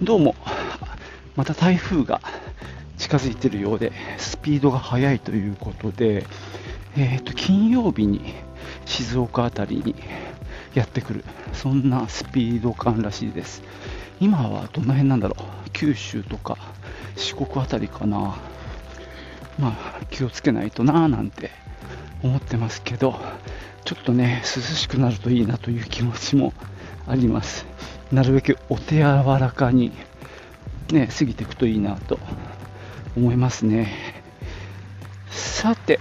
どうも、また台風が近づいているようで、スピードが速いということで、えーと、金曜日に静岡あたりにやってくる、そんなスピード感らしいです。今はどの辺なんだろう、九州とか四国あたりかな。まあ、気をつけないとなぁなんて思ってますけど、ちょっとね、涼しくなるといいなという気持ちもあります。なるべくお手柔らかに、ね、過ぎていくといいなと思いますね。さて、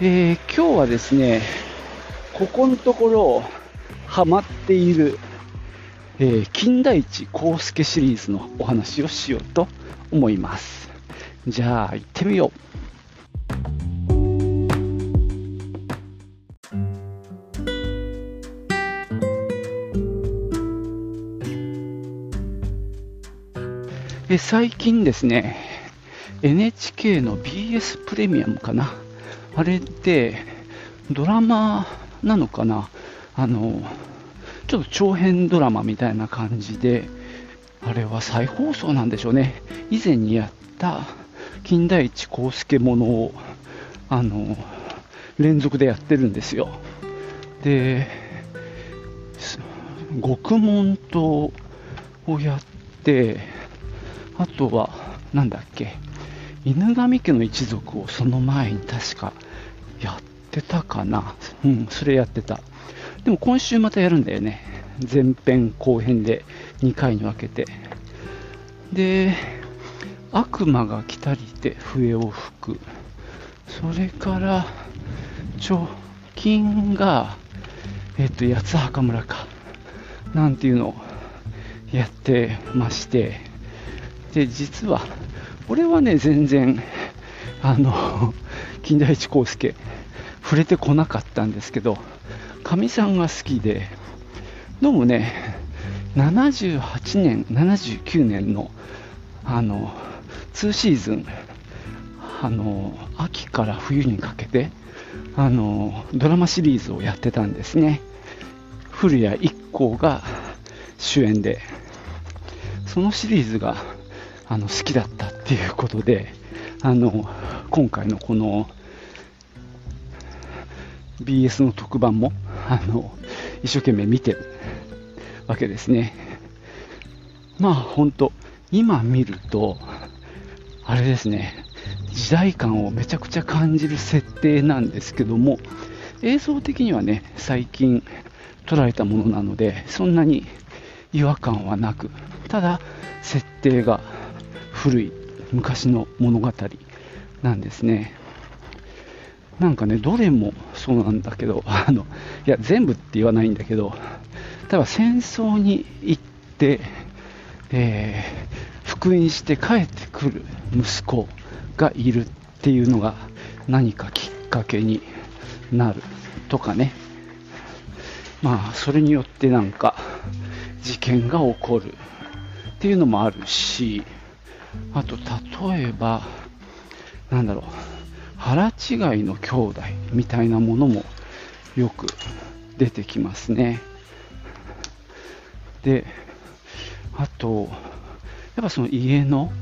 えー今日はですね、ここのところ、ハマっている、えー金田一耕助シリーズのお話をしようと思います。じゃあ、行ってみよう。え最近ですね、NHK の BS プレミアムかな、あれでドラマなのかな、あのちょっと長編ドラマみたいな感じで、あれは再放送なんでしょうね、以前にやった金田一耕助ものをあの連続でやってるんですよ。で、獄門島をやって、あとは、なんだっけ、犬神家の一族をその前に確かやってたかな。うん、それやってた。でも今週またやるんだよね。前編後編で2回に分けて。で、悪魔が来たりて笛を吹く。それから、直近が、えっと、八つ墓村か。なんていうのをやってまして、で、実は、俺はね、全然、あの、金田一耕助、触れてこなかったんですけど、かみさんが好きで、どうもね、78年、79年の、あの、2シーズン、あの、秋から冬にかけて、あの、ドラマシリーズをやってたんですね。古谷一行が主演で、そのシリーズがあの好きだったっていうことで、あの今回のこの BS の特番もあの一生懸命見てるわけですね。まあ本当、今見ると、あれですね、時代感をめちゃくちゃ感じる設定なんですけども、映像的にはね、最近捉えたものなので、そんなに違和感はなく、ただ、設定が古い昔の物語なんですね。なんかね、どれもそうなんだけど、あの、いや、全部って言わないんだけど、例えば戦争に行って、えー復員して帰ってくる息子がいるっていうのが何かきっかけになるとかね。まあ、それによってなんか事件が起こるっていうのもあるし、あと、例えば、なんだろう、腹違いの兄弟みたいなものもよく出てきますね。で、あと、やっぱその家の、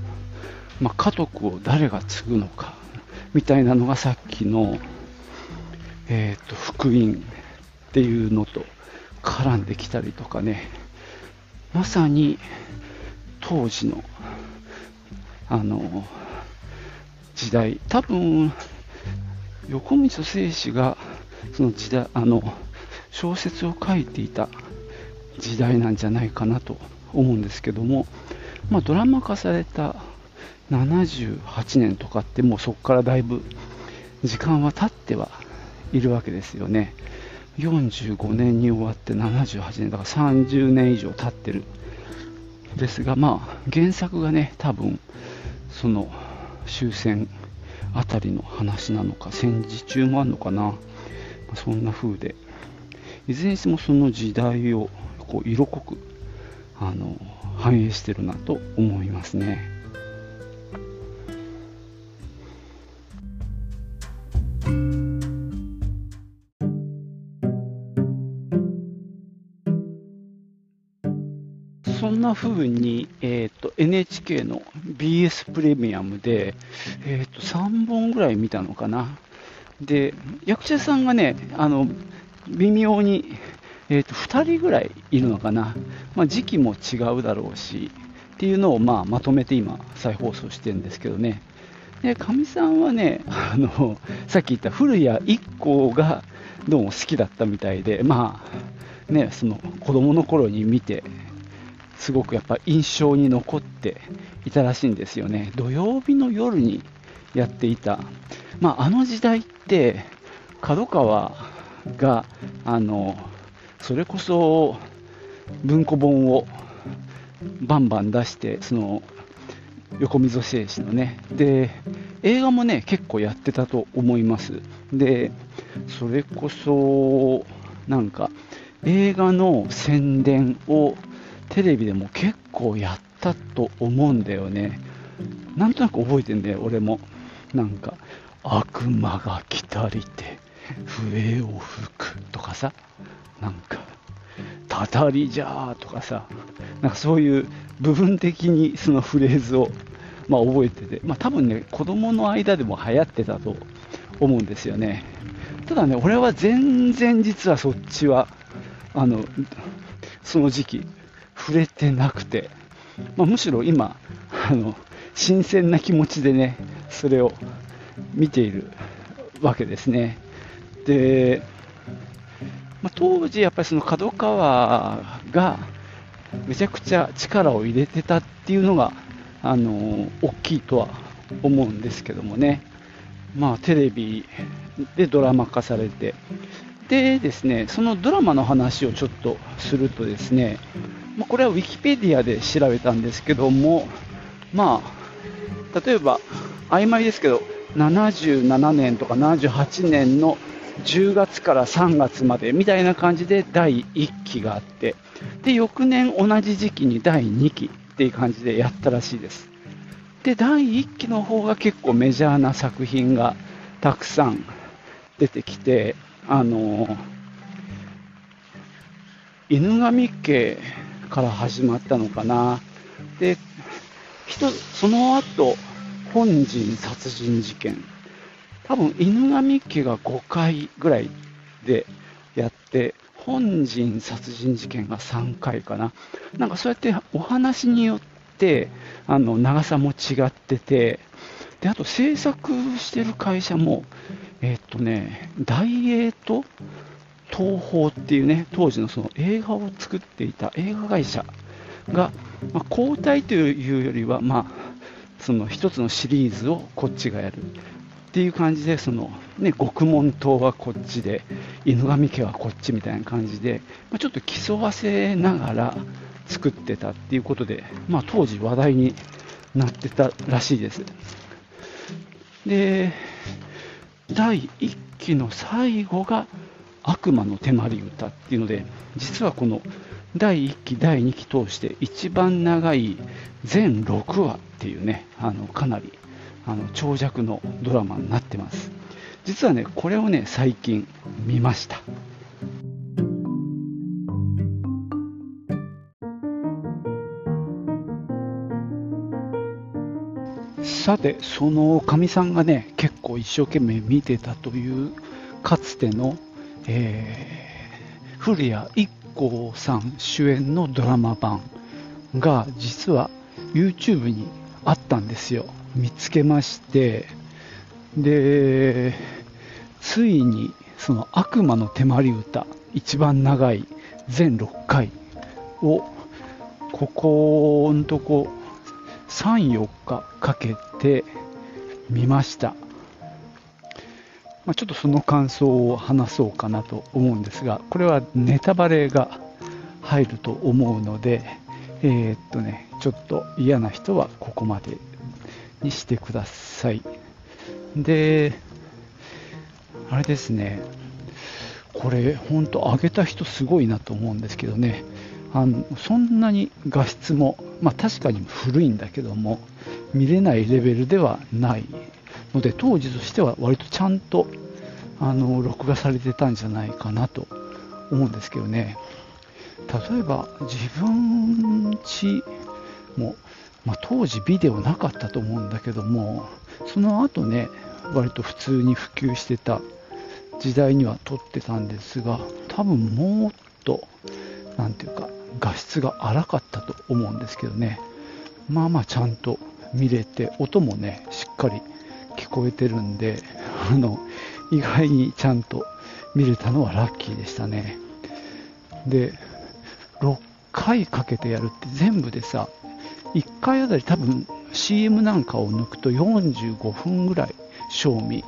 まあ、家督を誰が継ぐのかみたいなのがさっきの、えー、と福音っていうのと絡んできたりとかね、まさに当時のあの時代、多分横溝正史がその時代あの小説を書いていた時代なんじゃないかなと思うんですけども、まあ、ドラマ化された78年とかってもうそこからだいぶ時間は経ってはいるわけですよね。45年に終わって78年だから30年以上経ってるですが、まあ、原作がね、多分その終戦あたりの話なのか、戦時中もあるのかな、まあ、そんな風で、いずれにしてもその時代をこう色濃くあの反映してるなと思いますね。な風に、えーと、NHK の BS プレミアムで、えーと、3本ぐらい見たのかな。で、役者さんがね、あの微妙に、えーと、2人ぐらいいるのかな。まあ、時期も違うだろうし、っていうのを、まあ、まとめて今、再放送してるんですけどね。で、かみさんはね、あの、さっき言った古谷一行がどうも好きだったみたいで、まあ、ね、その子供の頃に見て、すごくやっぱ印象に残っていたらしいんですよね。土曜日の夜にやっていた。まあ、あの時代って、角川が、あの、それこそ文庫本をバンバン出して、その、横溝正史のね。で、映画もね、結構やってたと思います。で、それこそ、なんか、映画の宣伝をテレビでも結構やったと思うんだよね。なんとなく覚えてんだよ、俺も。なんか、悪魔が来たりて、笛を吹くとかさ、なんか、たたりじゃーとかさ、なんかそういう部分的にそのフレーズを、まあ、覚えてて、まあ、多分ね、子供の間でも流行ってたと思うんですよね。ただね、俺は全然実はそっちは、あの、その時期、触れてなくて、まあ、むしろ今あの、新鮮な気持ちでね、それを見ているわけですね。で、まあ、当時、やっぱりその角川がめちゃくちゃ力を入れてたっていうのが、あの大きいとは思うんですけどもね、まあ、テレビでドラマ化されて、でですね、そのドラマの話をちょっとするとですね、まあ、これはウィキペディアで調べたんですけども、まあ、例えば、曖昧ですけど、77年とか78年の10月から3月までみたいな感じで第1期があって、で、翌年同じ時期に第2期っていう感じでやったらしいです。で、第1期の方が結構メジャーな作品がたくさん出てきて、あの、犬神家から始まったのかな。で、人、その後、本陣殺人事件。多分、犬神家が5回ぐらいでやって、本陣殺人事件が3回かな。なんかそうやってお話によって、あの、長さも違ってて、で、あと制作してる会社も、えー、っとね、大英と東宝っていうね、当時のその映画を作っていた映画会社が、まあ、交代というよりは、まあ、その一つのシリーズをこっちがやるっていう感じで、そのね、獄門島はこっちで、犬神家はこっちみたいな感じで、まあ、ちょっと競わせながら作ってたっていうことで、まあ、当時話題になってたらしいです。で、第1期の最後が、悪魔の手まり歌っていうので、実はこの第1期、第2期通して一番長い全6話っていうね、あのかなりあの長尺のドラマになってます。実はね、これをね、最近見ました。さて、そのかみさんがね、結構一生懸命見てたという、かつてのえー、古谷一行さん主演のドラマ版が実は YouTube にあったんですよ。見つけまして、で、ついにその悪魔の手まり歌、一番長い全6回を、ここんとこ3、4日かけて見ました。まあ、ちょっとその感想を話そうかなと思うんですが、これはネタバレが入ると思うので、えー、っとね、ちょっと嫌な人はここまでにしてください。で、あれですね、これ、本当、上げた人すごいなと思うんですけどね、あのそんなに画質も、まあ、確かに古いんだけども、見れないレベルではない。ので、当時としては割とちゃんとあの録画されてたんじゃないかなと思うんですけどね。例えば自分ちも、まあ、当時ビデオなかったと思うんだけどもその後ね割と普通に普及してた時代には撮ってたんですが多分もっと何ていうか画質が荒かったと思うんですけどねまあまあちゃんと見れて音もねしっかり聞こえてるんで あの意外にちゃんと見れたのはラッキーでしたね。で6回かけてやるって全部でさ1回あたり多分 CM なんかを抜くと45分ぐらい賞味。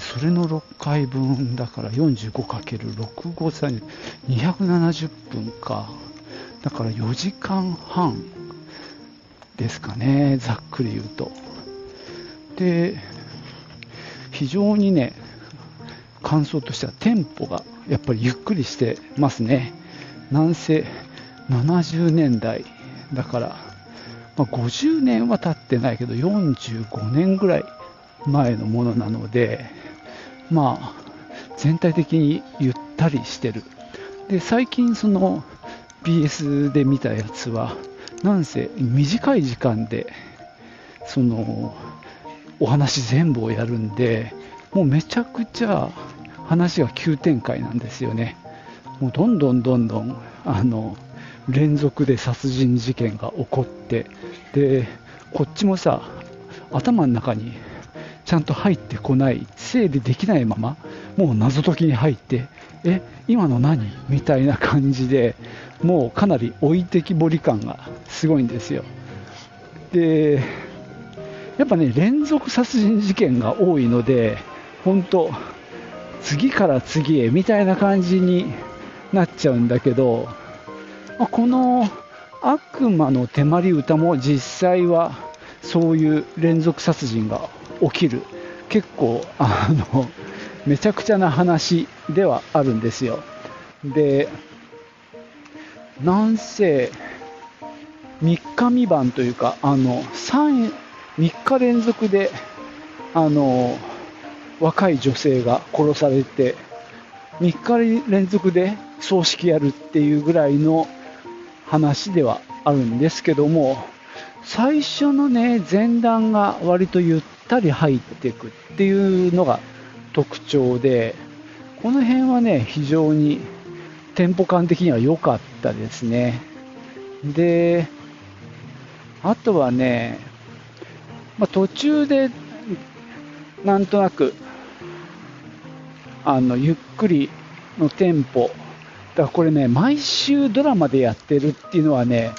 それの6回分だから 45×6 5さ270分か。だから4時間半ですかねざっくり言うと。で非常にね感想としてはテンポがやっぱりゆっくりしてますね。なんせ70年代だから、まあ、50年は経ってないけど45年ぐらい前のものなのでまあ全体的にゆったりしてる。で最近その BS で見たやつはなんせ短い時間でそのお話全部をやるんでもうめちゃくちゃ話が急展開なんですよね。もうどんどんどんどんあの連続で殺人事件が起こってでこっちもさ頭の中にちゃんと入ってこない整理できないままもう謎解きに入ってえ今の何？みたいな感じでもうかなり置いてきぼり感がすごいんですよ。でやっぱね連続殺人事件が多いので本当次から次へみたいな感じになっちゃうんだけど、まこの悪魔の手まり歌も実際はそういう連続殺人が起きる。結構あのめちゃくちゃな話ではあるんですよ。でなんせ3日未満というかあの 3, 3日連続であの若い女性が殺されて3日連続で葬式やるっていうぐらいの話ではあるんですけども最初のね前段が割とゆったり入っていくっていうのが特徴でこの辺はね非常にテンポ感的には良かったですね。であとはね、まあ、途中でなんとなくあのゆっくりのテンポ、だからこれね、毎週ドラマでやってるっていうのはね、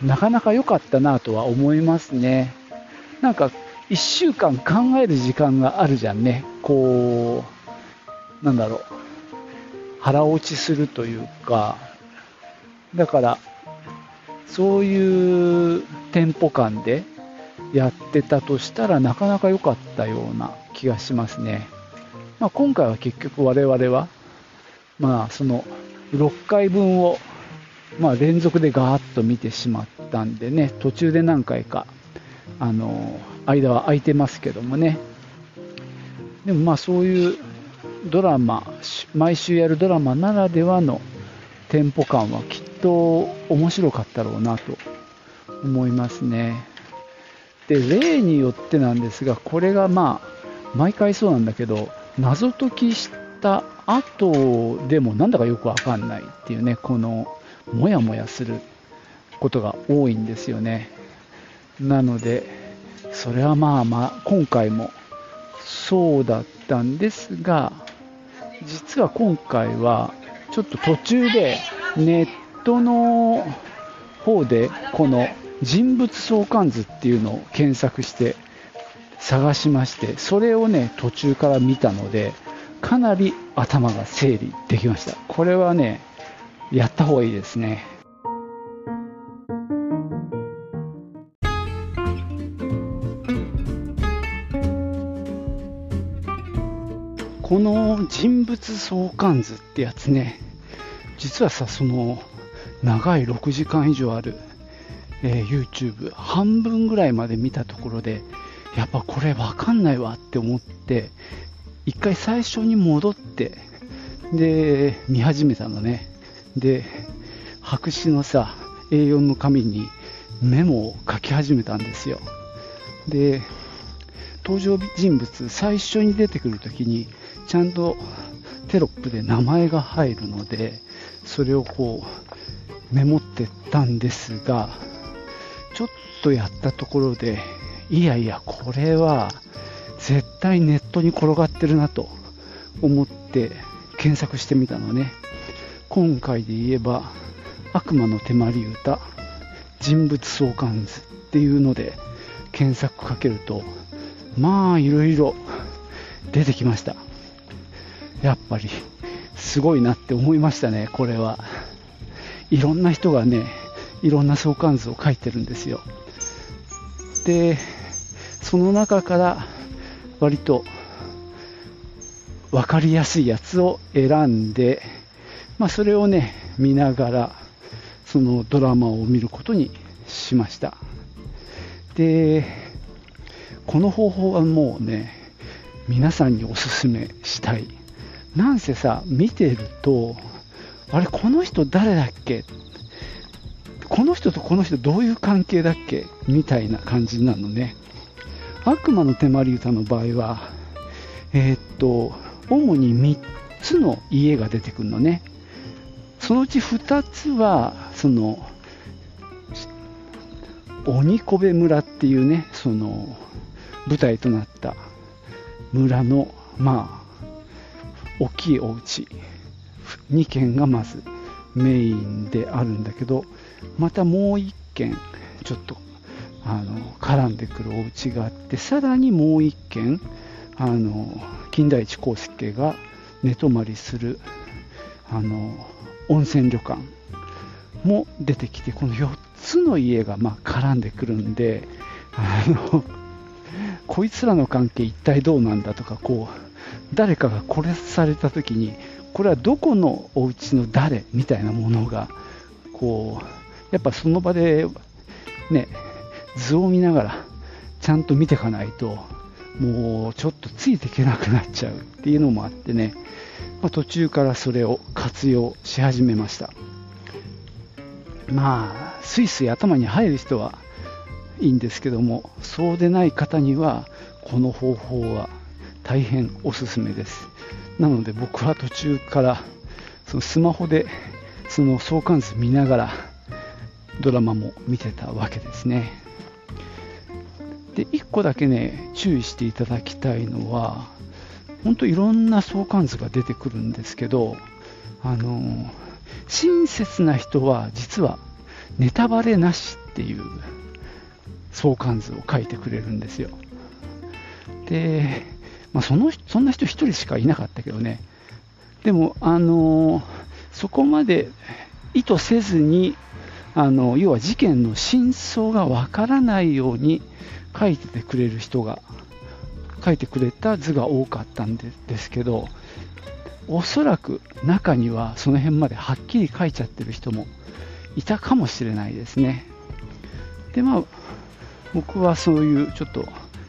なかなか良かったなとは思いますね。なんか、1週間考える時間があるじゃんね。こう、なんだろう、腹落ちするというか、だから、そういうテンポ感でやってたとしたらなかなか良かったような気がしますね。まあ、今回は結局我々は、まあ、その6回分を、まあ、連続でガーッと見てしまったんでね、途中で何回か、あの、間は空いてますけどもね。でもまあそういうドラマ、毎週やるドラマならではのテンポ感はきっと面白かったろうなと思いますね。で、例によってなんですが、これがまあ、毎回そうなんだけど、謎解きした後でもなんだかよくわかんないっていうね、このもやもやすることが多いんですよね。なので、それはまあまあ、今回もそうだったんですが、実は今回はちょっと途中でネットの方でこの人物相関図っていうのを検索して探しましてそれをね途中から見たのでかなり頭が整理できました。これはねやった方がいいですね。この人物相関図ってやつね実はさその長い6時間以上あるえー、YouTube 半分ぐらいまで見たところで、やっぱこれわかんないわって思って、一回最初に戻って、で、見始めたのね。で、白紙のさ、A4 の紙にメモを書き始めたんですよ。で、登場人物、最初に出てくるときに、ちゃんとテロップで名前が入るので、それをこう、メモってったんですが、ちょっとやったところで、いやいや、これは絶対ネットに転がってるなと思って検索してみたのね。今回で言えば、悪魔の手まり歌、人物相関図っていうので検索かけると、まあいろいろ出てきました。やっぱりすごいなって思いましたね、これは。いろんな人がね、いろんな相関図を書いてるんですよ。で、その中から割と分かりやすいやつを選んで、まあ、それをね、見ながら、そのドラマを見ることにしました。で、この方法はもうね、皆さんにお勧めしたい。なんせさ、見てると、あれ、この人誰だっけこの人とこの人どういう関係だっけ？みたいな感じなのね。悪魔の手まり歌の場合は、えー、っと、主に3つの家が出てくるのね。そのうち2つは、その、鬼小部村っていうね、その、舞台となった村の、まあ、大きいお家2軒がまずメインであるんだけど、またもう1軒、ちょっと、あの、絡んでくるお家があって、さらにもう1軒、あの、金田一耕助が寝泊まりする、あの、温泉旅館も出てきて、この4つの家がま絡んでくるんで、あの、こいつらの関係一体どうなんだとか、こう、誰かが殺された時に、これはどこのお家の誰みたいなものが、こう、やっぱその場で、ね、図を見ながら、ちゃんと見ていかないと、もうちょっとついていけなくなっちゃうっていうのもあってね、まあ、途中からそれを活用し始めました。まあ、スイスイ頭に入る人はいいんですけども、そうでない方には、この方法は大変おすすめです。なので僕は途中からそのスマホでその相関図見ながらドラマも見てたわけですね。で、1個だけね、注意していただきたいのは、本当いろんな相関図が出てくるんですけど、あの、親切な人は実はネタバレなしっていう相関図を書いてくれるんですよ。で、まあ、そのそんな人1人しかいなかったけどね、でも、あのそこまで意図せずに、あの要は事件の真相がわからないように書いてくれる人が書いてくれた図が多かったんですけどおそらく中にはその辺まではっきり書いちゃってる人もいたかもしれないですね。でまあ僕はそういうちょっと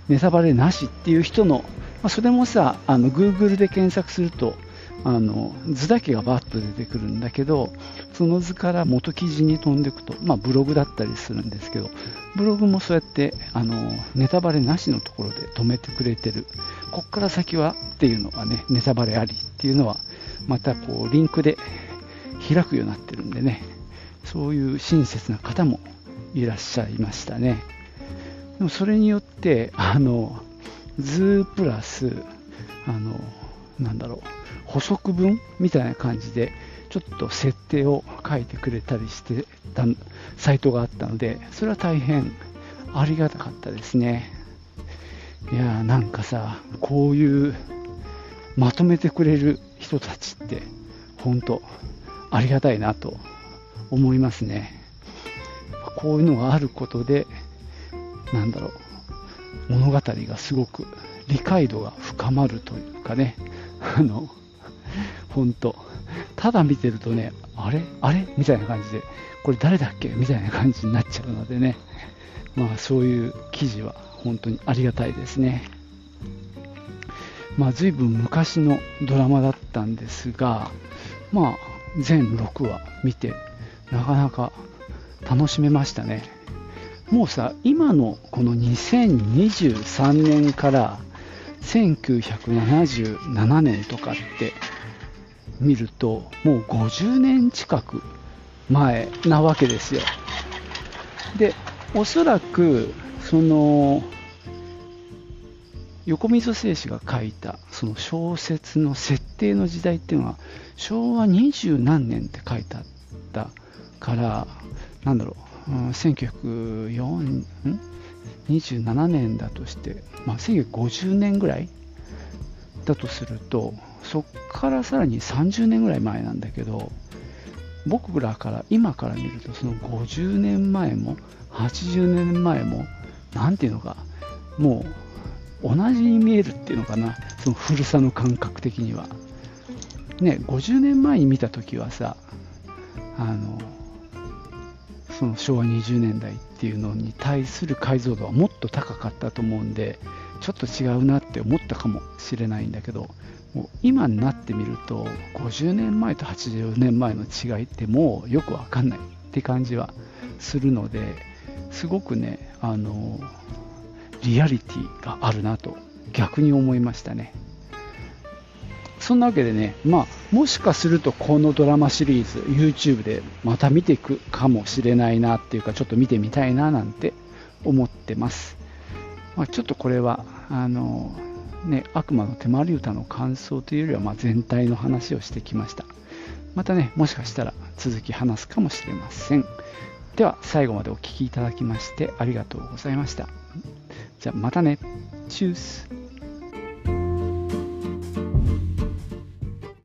ネタバレなしっていう人の、まあ、それもさあの Google で検索するとあの図だけがバッと出てくるんだけどその図から元記事に飛んでいくと、まあ、ブログだったりするんですけどブログもそうやってあのネタバレなしのところで止めてくれてる。こっから先はっていうのはねネタバレありっていうのはまたこうリンクで開くようになってるんでね。そういう親切な方もいらっしゃいましたね。でもそれによってあの図プラスあのなんだろう。補足文みたいな感じでちょっと設定を書いてくれたりしてたサイトがあったのでそれは大変ありがたかったですね。いやーなんかさこういうまとめてくれる人たちって本当ありがたいなと思いますね。こういうのがあることでなんだろう物語がすごく理解度が深まるというかね。あの本当。ただ見てるとね、あれ？あれ？みたいな感じで、これ誰だっけ？みたいな感じになっちゃうのでね、まあそういう記事は本当にありがたいですね。まあ随分昔のドラマだったんですが、まあ全6話見て、なかなか楽しめましたね。もうさ、今のこの2023年から1977年とかって見ると、もう50年近く前なわけですよ。で、おそらく、その、横溝正史が書いたその小説の設定の時代っていうのは昭和二十何年って書いてあったからなんだろう、うん、27年だとして、まあ、1950年ぐらいだとするとそっからさらに30年ぐらい前なんだけど僕らから今から見るとその50年前も80年前も何ていうのかもう同じに見えるっていうのかなその古さの感覚的には。ね50年前に見た時はさあのその昭和20年代っていうのに対する解像度はもっと高かったと思うんでちょっと違うなって思ったかもしれないんだけどもう今になってみると50年前と80年前の違いってもうよくわかんないって感じはするのですごくねあのリアリティがあるなと逆に思いましたね。そんなわけでね、まあ、もしかするとこのドラマシリーズ YouTube でまた見ていくかもしれないなっていうかちょっと見てみたいななんて思ってます、まあ、ちょっとこれはあのね、悪魔の手まり歌の感想というよりは、ま全体の話をしてきました。またね、もしかしたら続き話すかもしれません。では、最後までお聴きいただきましてありがとうございました。じゃあまたね。チュース。